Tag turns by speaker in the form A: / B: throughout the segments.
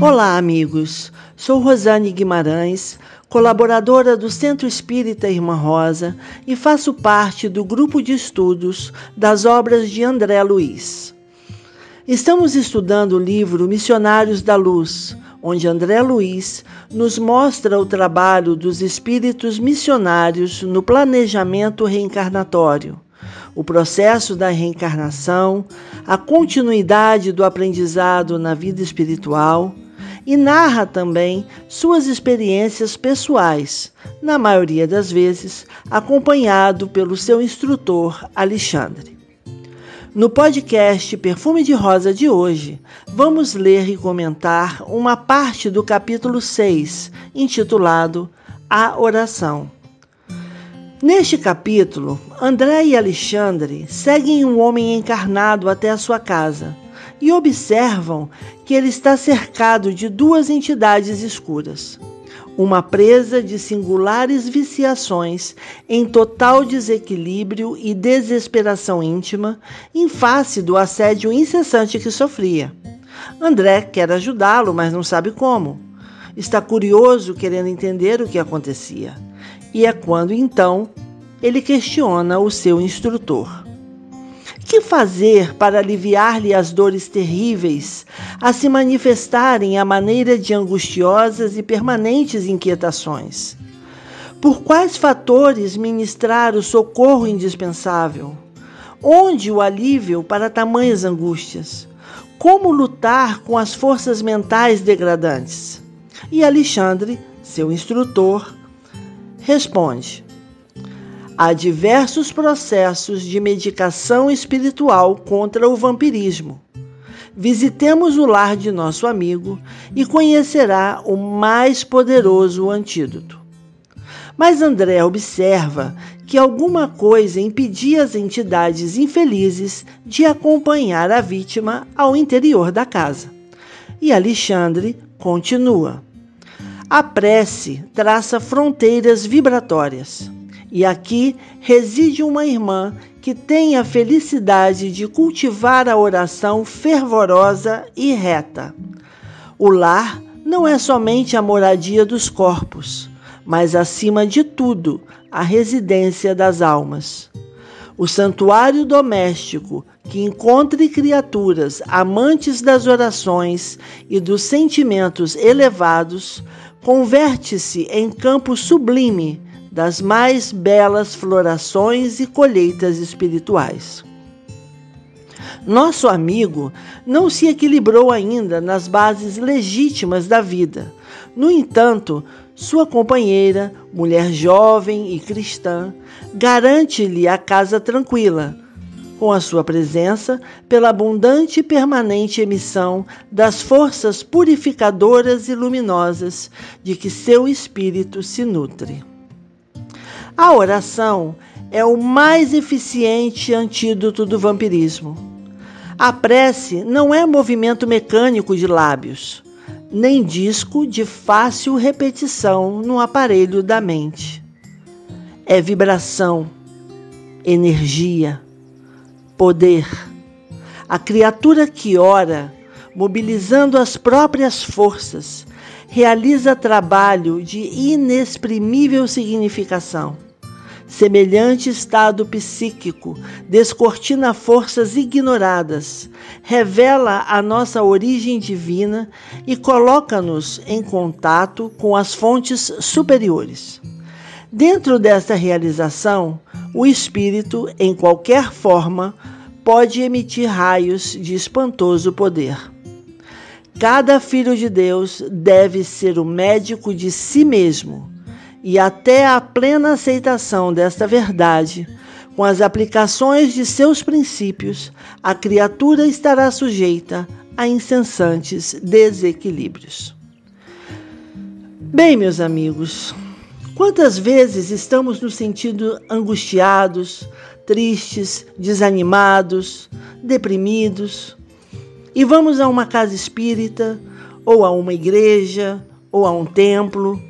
A: Olá, amigos. Sou Rosane Guimarães, colaboradora do Centro Espírita Irmã Rosa e faço parte do grupo de estudos das obras de André Luiz. Estamos estudando o livro Missionários da Luz, onde André Luiz nos mostra o trabalho dos espíritos missionários no planejamento reencarnatório, o processo da reencarnação, a continuidade do aprendizado na vida espiritual e narra também suas experiências pessoais, na maioria das vezes acompanhado pelo seu instrutor Alexandre. No podcast Perfume de Rosa de hoje, vamos ler e comentar uma parte do capítulo 6, intitulado A Oração. Neste capítulo, André e Alexandre seguem um homem encarnado até a sua casa e observam que ele está cercado de duas entidades escuras. Uma presa de singulares viciações, em total desequilíbrio e desesperação íntima, em face do assédio incessante que sofria. André quer ajudá-lo, mas não sabe como. Está curioso, querendo entender o que acontecia. E é quando então ele questiona o seu instrutor. Que fazer para aliviar-lhe as dores terríveis, a se manifestarem à maneira de angustiosas e permanentes inquietações? Por quais fatores ministrar o socorro indispensável? Onde o alívio para tamanhas angústias? Como lutar com as forças mentais degradantes? E Alexandre, seu instrutor, responde: há diversos processos de medicação espiritual contra o vampirismo. Visitemos o lar de nosso amigo e conhecerá o mais poderoso antídoto. Mas André observa que alguma coisa impedia as entidades infelizes de acompanhar a vítima ao interior da casa. E Alexandre continua. A prece traça fronteiras vibratórias. E aqui reside uma irmã que tem a felicidade de cultivar a oração fervorosa e reta. O lar não é somente a moradia dos corpos, mas acima de tudo, a residência das almas. O santuário doméstico que encontre criaturas amantes das orações e dos sentimentos elevados converte-se em campo sublime das mais belas florações e colheitas espirituais. Nosso amigo não se equilibrou ainda nas bases legítimas da vida. No entanto, sua companheira, mulher jovem e cristã, garante-lhe a casa tranquila, com a sua presença, pela abundante e permanente emissão das forças purificadoras e luminosas de que seu espírito se nutre. A oração é o mais eficiente antídoto do vampirismo. A prece não é movimento mecânico de lábios, nem disco de fácil repetição no aparelho da mente. É vibração, energia, poder. A criatura que ora, mobilizando as próprias forças, realiza trabalho de inexprimível significação. Semelhante estado psíquico descortina forças ignoradas, revela a nossa origem divina e coloca-nos em contato com as fontes superiores. Dentro desta realização, o espírito, em qualquer forma, pode emitir raios de espantoso poder. Cada filho de Deus deve ser o médico de si mesmo, e até a plena aceitação desta verdade, com as aplicações de seus princípios, a criatura estará sujeita a incessantes desequilíbrios. Bem, meus amigos, quantas vezes estamos nos sentindo angustiados, tristes, desanimados, deprimidos, e vamos a uma casa espírita, ou a uma igreja, ou a um templo,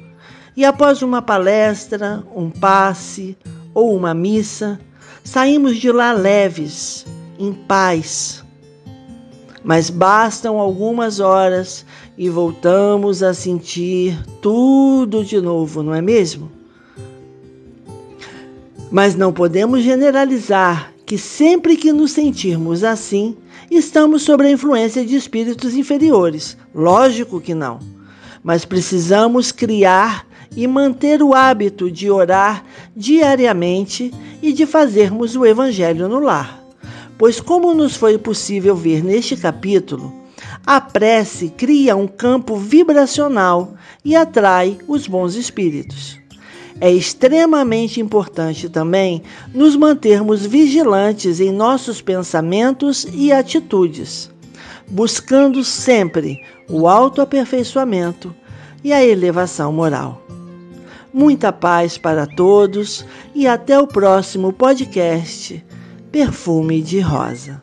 A: E após uma palestra, um passe ou uma missa, saímos de lá leves, em paz. Mas bastam algumas horas e voltamos a sentir tudo de novo, não é mesmo? Mas não podemos generalizar que sempre que nos sentirmos assim, estamos sob a influência de espíritos inferiores. Lógico que não. Mas precisamos criar e manter o hábito de orar diariamente e de fazermos o Evangelho no lar. Pois, como nos foi possível ver neste capítulo, a prece cria um campo vibracional e atrai os bons espíritos. É extremamente importante também nos mantermos vigilantes em nossos pensamentos e atitudes, buscando sempre o autoaperfeiçoamento e a elevação moral. Muita paz para todos e até o próximo podcast Perfume de Rosa.